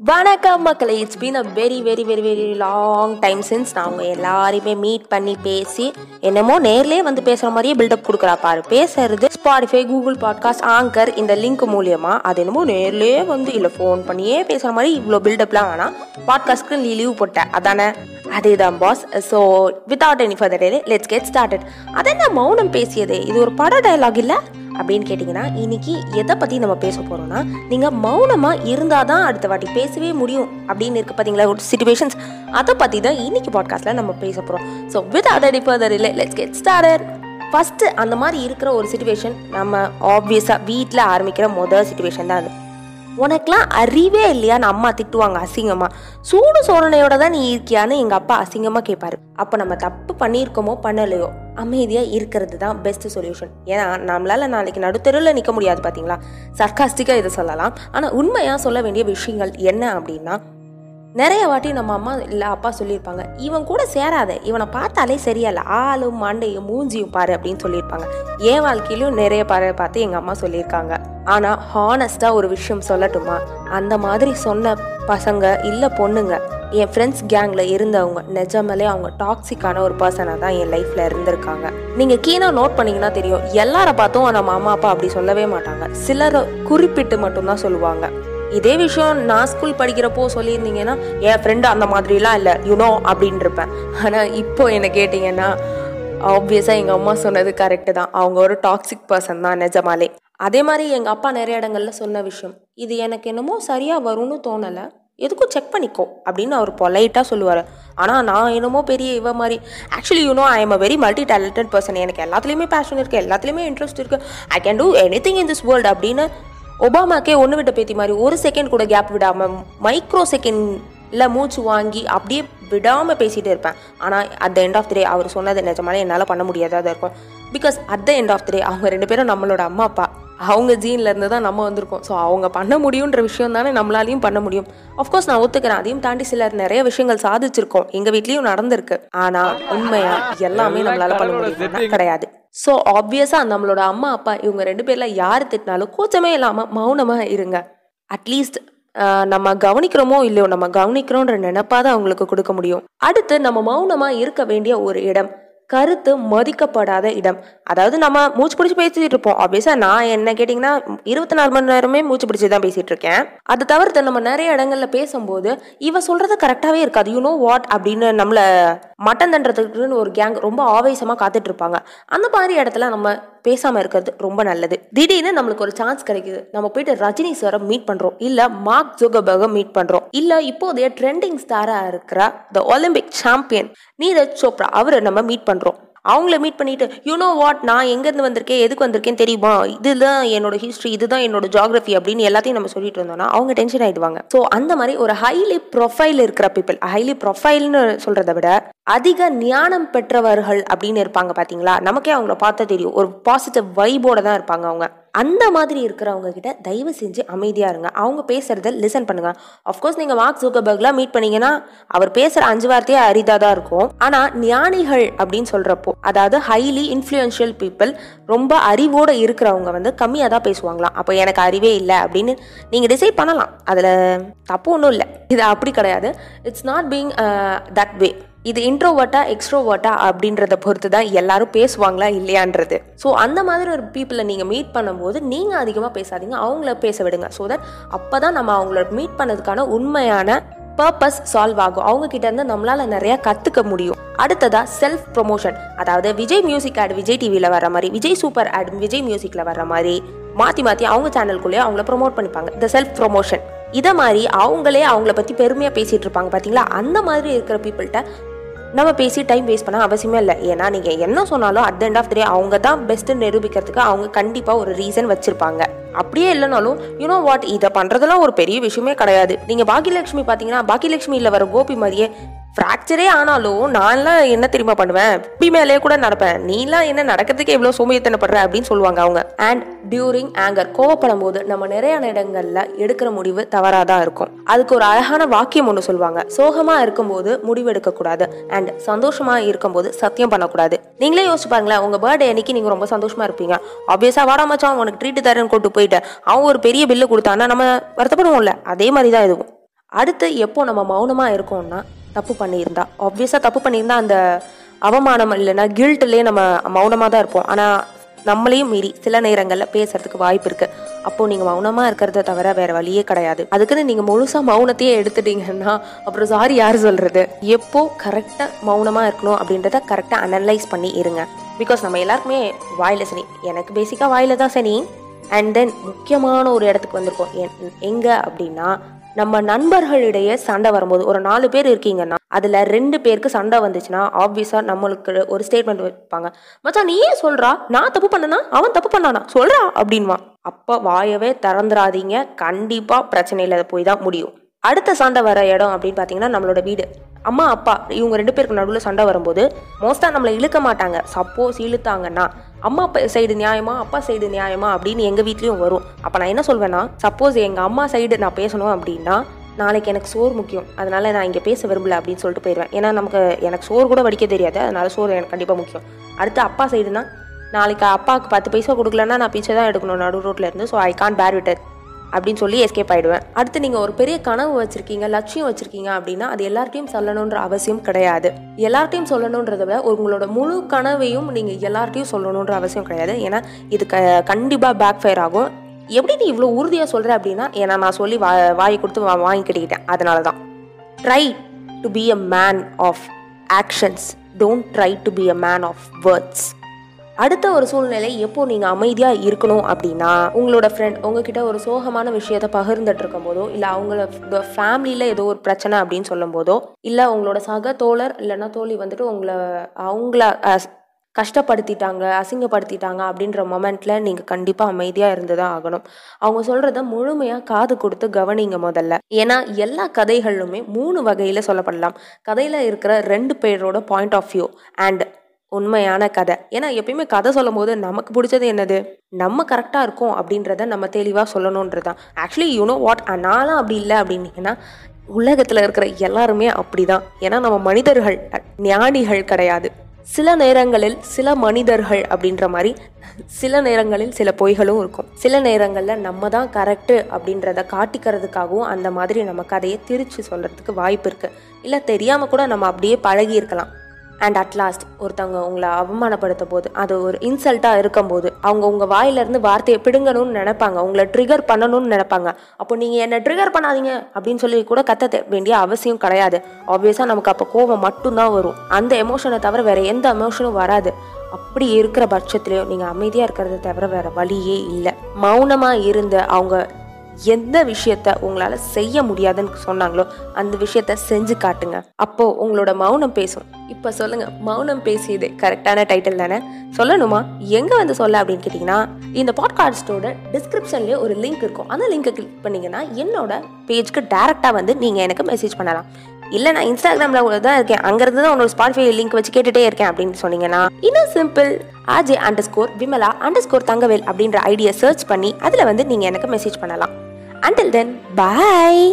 வணக்கம் மக்களே it's been a very very very very long time since நான் அவங்க எல்லாரையுமே மீட் பண்ணி பேசி என்னமோ நேர்லேயே வந்து பேசுகிற மாதிரியே பில்டப் கொடுக்குறா பாரு. பேசுறது ஸ்பாடிஃபை கூகுள் பாட்காஸ்ட் ஆங்கர் இந்த லிங்க் மூலியமாக அது என்னமோ நேர்லேயே வந்து இல்லை ஃபோன் பண்ணியே பேசுகிற மாதிரி இவ்வளோ பில்டப்லாம் வேணாம் பாட்காஸ்ட்க்கு நீ லீவ் போட்டேன் அதானே? அதே தான் boss so without any further day let's get started அதென்ன மௌனம் பேசியதே? இது ஒரு பட டயலாக் இல்லை? அப்படின்னு கேட்டிங்கன்னா இன்னைக்கு எதை பற்றி நம்ம பேச போகிறோம்னா நீங்கள் மௌனமாக இருந்தால் தான் அடுத்த வாட்டி பேசவே முடியும் அப்படின்னு இருக்க பார்த்தீங்களா ஒரு சுச்சுவேஷன்ஸ் அதை பற்றி தான் இன்னைக்கு பாட்காஸ்ட்டில் நம்ம பேச போகிறோம் ஸோ வித் அதர் ஃபர்தர் இல்லை லெட்ஸ் கெட் ஸ்டார்டட் ஃபஸ்ட்டு அந்த மாதிரி இருக்கிற ஒரு சுச்சுவேஷன் நம்ம ஆப்வியஸாக வீட்டில் ஆரம்பிக்கிற முதல் சுச்சுவேஷன் தான் அது. உனக்கெலாம் அறிவே இல்லையான்னு அம்மா திட்டுவாங்க அசிங்கமா. சூடு சோழனையோட தான் நீ இருக்கியான்னு எங்கள் அப்பா அசிங்கமாக கேட்பாரு அப்போ நம்ம தப்பு பண்ணியிருக்கோமோ பண்ணலையோ அமைதியாக இருக்கிறது தான் பெஸ்ட் சொல்யூஷன் ஏன்னா நம்மளால நாளைக்கு நடுத்தருவில் நிற்க முடியாது பார்த்தீங்களா சர்க்காஸ்டிக்காக இதை சொல்லலாம். ஆனால் உண்மையாக சொல்ல வேண்டிய விஷயங்கள் என்ன அப்படின்னா நிறைய வாட்டி நம்ம அம்மா இல்லை அப்பா சொல்லியிருப்பாங்க இவன் கூட சேராத இவனை பார்த்தாலே சரியில்ல ஆளும் மண்டையும் மூஞ்சியும் பாரு அப்படின்னு சொல்லியிருப்பாங்க. என் வாழ்க்கையிலும் நிறைய பாரு பார்த்து எங்கள் அம்மா சொல்லியிருக்காங்க. ஆனால் ஹானஸ்டாக ஒரு விஷயம் சொல்லட்டுமா? அந்த மாதிரி சொன்ன பசங்க இல்லை பொண்ணுங்க என் ஃப்ரெண்ட்ஸ் கேங்கில் இருந்தவங்க நிஜமலே அவங்க டாக்ஸிக்கான ஒரு பர்சனாக தான் என் லைஃப்பில் இருந்திருக்காங்க. நீங்கள் கீனாக நோட் பண்ணீங்கன்னா தெரியும் எல்லார பார்த்தும் நம்ம அம்மா அப்பா அப்படி சொல்லவே மாட்டாங்க. சிலரை குறிப்பிட்டு மட்டும்தான் சொல்லுவாங்க. இதே விஷயம் நான் ஸ்கூல் படிக்கிறப்போ சொல்லியிருந்தீங்கன்னா என் ஃப்ரெண்டு அந்த மாதிரிலாம் இல்லை யூனோ அப்படின்னு இருப்பேன் ஆனால் இப்போ என்ன கேட்டிங்கன்னா ஆப்வியஸாக எங்கள் அம்மா சொன்னது கரெக்டு தான். அவங்க ஒரு டாக்ஸிக் பர்சன் தான் நிஜமாலே. அதே மாதிரி எங்கள் அப்பா நிறைய இடங்கள்ல சொன்ன விஷயம் இது எனக்கு என்னமோ சரியாக வரும்னு தோணலை எதுக்கும் செக் பண்ணிக்கோ அப்படின்னு அவர் பொலைட்டாக சொல்லுவார். ஆனால் நான் என்னமோ பெரிய இவ மாதிரி actually you know I am a very multi talented person எனக்கு எல்லாத்துலேயுமே பேஷன் இருக்குது எல்லாத்துலேயுமே இன்ட்ரெஸ்ட் இருக்குது I can do anything in this world அப்படின்னு ஒபாமாக்கே ஒன்று விட்ட பேத்தி மாதிரி ஒரு செகண்ட் கூட கேப் விடாமல் மைக்ரோ செகண்டில் மூச்சு வாங்கி அப்படியே விடாமல் பேசிகிட்டே இருப்பேன். ஆனால் at the end of the day அவர் சொன்னது நிஜமாலே என்னால் பண்ண முடியாதா இருக்கும். Because at the end of the day அவங்க ரெண்டு பேரும் நம்மளோட அம்மா அப்பா. அவங்க ஜீன்ல இருந்து தான் நம்ம வந்திருக்கோம். ஸோ அவங்க பண்ண முடியுன்ற விஷயம் தானே நம்மளாலையும் பண்ண முடியும். அஃப்கோர்ஸ் நான் ஒத்துக்கிறேன். அதையும் தாண்டி சிலர் நிறைய விஷயங்கள் சாதிச்சிருக்கோம். எங்க வீட்லயும் நடந்திருக்கு. ஆனா உண்மையா எல்லாமே நம்மளால பண்ண முடியும் கிடையாது. ஸோ ஆப்வியஸாக நம்மளோட அம்மா அப்பா இவங்க ரெண்டு பேரில் யார் திட்டினாலும் கூச்சமே இல்லாமல் மௌனமாக இருங்க. அட்லீஸ்ட் நம்ம கவனிக்கிறோமோ இல்லையோ நம்ம கவனிக்கிறோன்ற தான் அவங்களுக்கு கொடுக்க முடியும். அடுத்து நம்ம மௌனமாக இருக்க வேண்டிய ஒரு இடம். கருத்து மதிக்கப்படாத இடம். அதாவது நம்ம மூச்சு பிடிச்சி பேசிட்டு இருப்போம். ஆப்வியஸா நான் என்ன கேட்டிங்கன்னா இருபத்தி நாலு மணி நேரமே மூச்சு பிடிச்சி தான் பேசிட்டு இருக்கேன். அது தவிர்த்து நம்ம நிறைய இடங்கள்ல பேசும்போது இவ சொல்றது கரெக்டாவே இருக்காது. யூ நோ வாட் அப்படின்னு நம்மள மட்டன் தண்டுறதுக்குன்னு ஒரு கேங் ரொம்ப ஆவேசமா காத்துட்டு இருப்பாங்க. அந்த மாதிரி இடத்துல நம்ம பேசாம இருக்கிறது ரொம்ப நல்லது. திடீர்னு நம்மளுக்கு ஒரு சான்ஸ் கிடைக்குது. நம்ம போயிட்டு ரஜினி சாரை மீட் பண்றோம். இல்ல மார்க் ஜோகபர்க மீட் பண்றோம். இல்ல இப்போதைய ட்ரெண்டிங் ஸ்டாரா இருக்கிற the Olympic champion Neeraj Chopra அவரை நம்ம மீட் பண்றோம். அவங்கள மீட் பண்ணிட்டு யூனோ வாட் நான் எங்கேருந்து வந்திருக்கேன்? எதுக்கு வந்திருக்கேன் தெரியுமா? இதுதான் என்னோட ஹிஸ்ட்ரி இதுதான் என்னோட ஜாகிரபி அப்படின்னு எல்லாத்தையும் நம்ம சொல்லிட்டு இருந்தோம்னா அவங்க டென்ஷன் ஆயிடுவாங்க. ஸோ அந்த மாதிரி ஒரு ஹைலி ப்ரொஃபைல் இருக்கிற பீப்புள் ஹைலி ப்ரொஃபைல்னு சொல்றதை விட அதிக ஞானம் பெற்றவர்கள் அப்படின்னு இருப்பாங்க பார்த்தீங்களா நமக்கே அவங்கள பார்த்தா தெரியும். ஒரு பாசிட்டிவ் வைபோட தான் இருப்பாங்க அவங்க. அந்த மாதிரி இருக்கிறவங்க கிட்ட தயவு செஞ்சு அமைதியாக இருங்க. அவங்க பேசுறத லிசன் பண்ணுங்க. அஃப்கோர்ஸ் நீங்கள் மார்க் ஜூக்கபர்க்லாம் மீட் பண்ணீங்கன்னா அவர் பேசுகிற அஞ்சு வார்த்தையே அரிதாக தான் இருக்கும். ஆனால் ஞானிகள் அப்படின்னு சொல்கிறப்போ அதாவது ஹைலி இன்ஃப்ளூயன்ஷியல் பீப்புள் ரொம்ப அறிவோடு இருக்கிறவங்க வந்து கம்மியாக தான் பேசுவாங்களாம். அப்போ எனக்கு அறிவே இல்லை அப்படின்னு நீங்கள் டிசைட் பண்ணலாம். அதில் தப்பு ஒன்றும் இல்லை. இது அப்படி கிடையாது. It's not being that way இது இன்ட்ரோவர்ட்டா எக்ஸ்ட்ரோவர்ட்டா அப்படின்றத பொறுத்து தான் எல்லாரும் பேசுவாங்களா இல்லையான்றது. ஸோ அந்த மாதிரி ஒரு பீப்புளை நீங்கள் மீட் பண்ணும்போது நீங்கள் அதிகமாக பேசாதீங்க. அவங்கள பேச விடுங்க. ஸோ தட் அப்போ தான் நம்ம அவங்கள மீட் பண்ணதுக்கான உண்மையான பர்பஸ் சால்வ் ஆகும். அவங்க கிட்ட இருந்து நம்மளால நிறைய கத்துக்க முடியும். அடுத்ததா செல்ஃப் ப்ரொமோஷன் அதாவது விஜய் மியூசிக் ஆட் விஜய் டிவியில வர மாதிரி விஜய் சூப்பர் ஆட் விஜய் மியூசிக்ல வர மாதிரி மாத்தி மாத்தி அவங்க சேனல்குள்ளேயே அவங்கள ப்ரொமோட் பண்ணிப்பாங்க. இந்த செல்ஃப் ப்ரொமோஷன் இதை மாதிரி அவங்களே அவங்கள பத்தி பெருமையா பேசிட்டு இருப்பாங்க. பாத்தீங்களா அந்த மாதிரி இருக்கிற பீப்புள்கிட்ட நம்ம பேசி டைம் வேஸ்ட் பண்ண அவசியமே இல்லை. ஏன்னா நீங்கள் என்ன சொன்னாலும் at end of the day அவங்க தான் பெஸ்ட்டு நிரூபிக்கிறதுக்கு அவங்க கண்டிப்பாக ஒரு ரீசன் வச்சுருப்பாங்க. அப்படியே இல்லைனாலும் யூனோ வாட் இதை பண்ணுறதுலாம் ஒரு பெரிய விஷயமே கிடையாது. நீங்கள் பாக்கியலட்சுமி பார்த்தீங்கன்னா பாக்கியலட்சுமியில் வர கோபி மாதிரியே ஃப்ராக்சரே ஆனாலும் நான்லாம் என்ன தெரியுமா பண்ணுவேன்? இப்படி மேலே கூட நடப்பேன். நீலாம் என்ன நடக்கிறதுக்கு எவ்வளோ சோமியத்தனப்படுற அப்படின்னு சொல்லுவாங்க அவங்க. அண்ட் டியூரிங் ஆங்கர் கோவப்படும் போது நம்ம நிறைய இடங்கள்ல எடுக்கிற முடிவு தவறாக தான் இருக்கும். அதுக்கு ஒரு அழகான வாக்கியம் ஒன்று சொல்லுவாங்க. சோகமா இருக்கும்போது முடிவு எடுக்கக்கூடாது. அண்ட் சந்தோஷமா இருக்கும்போது சத்தியம் பண்ணக்கூடாது. நீங்களே யோசிச்சு பாருங்களேன் உங்க பர்த்டே அன்னைக்கு நீங்க ரொம்ப சந்தோஷமா இருப்பீங்க. ஆப்வியஸா வாடா மச்சான் உனக்கு ட்ரீட் தரேன்னு கூட்டு போயிட்டு அவன் ஒரு பெரிய பில்லு கொடுத்தான்னா நம்ம வருத்தப்படுவோம்ல. அதே மாதிரி தான் இதுவும். அடுத்து எப்போ நம்ம மௌனமாக இருக்கோம்னா தப்பு பண்ணியிருந்தா. ஆப்வியஸாக தப்பு பண்ணியிருந்தா அந்த அவமானம் இல்லைன்னா கில்ட்லேயே நம்ம மௌனமாக தான் இருப்போம். ஆனால் நம்மளையும் மீறி சில நேரங்களில் பேசுறதுக்கு வாய்ப்பு இருக்கு. அப்போ நீங்கள் மௌனமாக இருக்கிறத தவிர வேற வழியே கிடையாது. அதுக்குன்னு நீங்கள் முழுசாக மௌனத்தையே எடுத்துட்டீங்கன்னா அப்புறம் சாரி யார் சொல்றது? எப்போ கரெக்டாக மௌனமாக இருக்கணும் அப்படின்றத கரெக்டாக அனலைஸ் பண்ணி இருங்க. பிகாஸ் நம்ம எல்லாருக்குமே வாயில சனி எனக்கு பேசிக்காக வாயில தான் சனி அண்ட் தென் முக்கியமான ஒரு இடத்துக்கு வந்திருக்கோம். எங்க அப்படின்னா நம்ம நண்பர்களிடையே சண்டை வரும்போது ஒரு நாலு பேர் இருக்கீங்கன்னா அதுல ரெண்டு பேருக்கு சண்டை வந்துச்சுன்னா ஆப்வியஸா நம்மளுக்கு ஒரு ஸ்டேட்மெண்ட் வைப்பாங்க. மச்சான் நீ ஏன் சொல்றா? நான் தப்பு பண்ணனா? அவன் தப்பு பண்ணானா? சொல்றா? அப்படின்வான் அப்ப வாயவே திறந்துராதீங்க கண்டிப்பா பிரச்சனையில போய் தான் முடியும். அடுத்த சண்டை வர இடம் அப்படின்னு பார்த்தீங்கன்னா நம்மளோட வீடு. அம்மா அப்பா இவங்க ரெண்டு பேருக்கு நடுவில் சண்டை வரும்போது மோஸ்ட்டாக நம்மளை இழுக்க மாட்டாங்க. சப்போஸ் இழுத்தாங்கன்னா அம்மா அப்பா சைடு நியாயமா அப்பா சைடு நியாயமா அப்படின்னு எங்கள் வீட்லேயும் வரும். அப்போ நான் என்ன சொல்வேன்னா சப்போஸ் எங்கள் அம்மா சைடு நான் பேசணும் அப்படின்னா நாளைக்கு எனக்கு சோறு முக்கியம். அதனால் நான் இங்கே பேச விரும்பல அப்படின்னு சொல்லிட்டு போயிடுவேன். ஏன்னா நமக்கு எனக்கு சோறு கூட வடிக்க தெரியாது. அதனால் சோறு எனக்கு கண்டிப்பாக முக்கியம். அடுத்து அப்பா சைடுனா நாளைக்கு அப்பாவுக்கு பத்து பைசா கொடுக்கலன்னா நான் பிச்சை தான் எடுக்கணும் நடு ரோட்டில் இருந்து. ஸோ ஐ கான் பேர் விட்டர் அப்படின்னு சொல்லி எஸ்கேப் ஆகிடுவேன் அடுத்து நீங்கள் ஒரு பெரிய கனவு வச்சுருக்கீங்க லட்சியம் வச்சுருக்கீங்க அப்படின்னா அது எல்லார்ட்டையும் சொல்லணுன்ற அவசியம் கிடையாது. எல்லார்ட்டையும் சொல்லணுன்றத விட உங்களோட முழு கனவையும் நீங்கள் எல்லார்ட்டையும் சொல்லணுன்ற அவசியம் கிடையாது. ஏன்னா இது க கண்டிப்பாக பேக் ஃபயர் ஆகும். எப்படி நீ இவ்வளோ உறுதியாக சொல்கிற அப்படின்னா ஏன்னா நான் சொல்லி வா வாயை கொடுத்து வா- வாங்கி கட்டிக்கிட்டேன். அதனால தான் try to be a man of actions don't try to be a man of words அடுத்த ஒரு சூழ்நிலை எப்போ நீங்க அமைதியா இருக்கணும் அப்படின்னா உங்களோட ஃப்ரெண்ட் உங்ககிட்ட ஒரு சோகமான விஷயத்த பகிர்ந்துட்டு இருக்கும் போதோ இல்ல அவங்களோட ஃபேமிலியில ஏதோ ஒரு பிரச்சனை அப்படின்னு சொல்லும் போதோ இல்ல உங்களோட சக தோழர் இல்லைன்னா தோழி வந்துட்டு உங்களை அவங்கள கஷ்டப்படுத்திட்டாங்க அசிங்கப்படுத்திட்டாங்க அப்படின்ற மொமெண்ட்ல நீங்க கண்டிப்பா அமைதியா இருந்து தான் ஆகணும். அவங்க சொல்றத முழுமையா காது கொடுத்து கவனிங்க முதல்ல. ஏன்னா எல்லா கதைகளுமே மூணு வகையில சொல்லப்படலாம். கதையில இருக்கிற ரெண்டு பேரோட பாயிண்ட் ஆஃப் வியூ அண்ட் உண்மையான கதை. ஏன்னா எப்பயுமே கதை சொல்லும் போது நமக்கு பிடிச்சது என்னது? நம்ம கரெக்டாக இருக்கோம் அப்படின்றத நம்ம தெளிவாக சொல்லணுன்றது தான் ஆக்சுவலி யூனோ வாட் நானும் அப்படி இல்லை அப்படின்னீங்கன்னா உலகத்தில் இருக்கிற எல்லாருமே அப்படிதான். ஏன்னா நம்ம மனிதர்கள் ஞானிகள் கிடையாது. சில நேரங்களில் சில மனிதர்கள் அப்படின்ற மாதிரி சில நேரங்களில் சில பொய்களும் இருக்கும். சில நேரங்களில் நம்ம தான் கரெக்டு அப்படின்றத காட்டிக்கிறதுக்காகவும் அந்த மாதிரி நம்ம கதையை திரிச்சு சொல்கிறதுக்கு வாய்ப்பு இருக்குது இல்லை தெரியாமல் கூட நம்ம அப்படியே பழகி இருக்கலாம் அண்ட் அட் லாஸ்ட் ஒருத்தவங்க உங்களை அவமானப்படுத்த போது அது ஒரு இன்சல்ட்டாக இருக்கும்போது அவங்க உங்கள் வாயிலிருந்து வார்த்தையை பிடுங்கணும்னு நினைப்பாங்க. உங்களை ட்ரிகர் பண்ணணும்னு நினைப்பாங்க. அப்போ நீங்கள் என்னை ட்ரிகர் பண்ணாதீங்க அப்படின்னு சொல்லி கூட கத்த வேண்டிய அவசியம் கிடையாது. ஆப்வியஸாக நமக்கு அப்போ கோபம் மட்டும்தான் வரும். அந்த எமோஷனை தவிர வேறு எந்த எமோஷனும் வராது. அப்படி இருக்கிற பட்சத்துலேயும் நீங்கள் அமைதியாக இருக்கிறத தவிர வேறு வழியே இல்லை. மௌனமாக இருந்து அவங்க எந்த விஷயத்த உங்களால செய்ய முடியாதுன்னு சொன்னாங்களோ அந்த விஷயத்த செஞ்சு காட்டுங்க. அப்போ உங்களோட மௌனம் பேசும். இப்ப சொல்லுங்க மௌனம் பேசியது கரெக்டான டைட்டில் தானே? சொல்லணுமா? எங்க வந்து சொல்ல அப்படின்னு கேட்டீங்கன்னா இந்த பாட்காஸ்டோட டிஸ்கிரிப்ஷன்லயே ஒரு லிங்க் இருக்கும். அந்த லிங்கை கிளிக் பண்ணீங்கன்னா என்னோட பேஜ்க்கு டைரக்டா வந்து நீங்க எனக்கு மெசேஜ் பண்ணலாம். இல்லை நான் இன்ஸ்டாகிராம்ல தான் இருக்கேன். அங்கிருந்து தான் உன்னோட ஸ்பாட்ஃபை லிங்க் வச்சு கேட்டுகிட்டே இருக்கேன் அப்படின்னு சொன்னீங்கன்னா இன்னும் simple AJ underscore Vimala underscore Thangavel அப்படின்ற ஐடியா சர்ச் பண்ணி அதுல வந்து நீங்க எனக்கு மெசேஜ் பண்ணலாம். அண்டில் தென் பாய்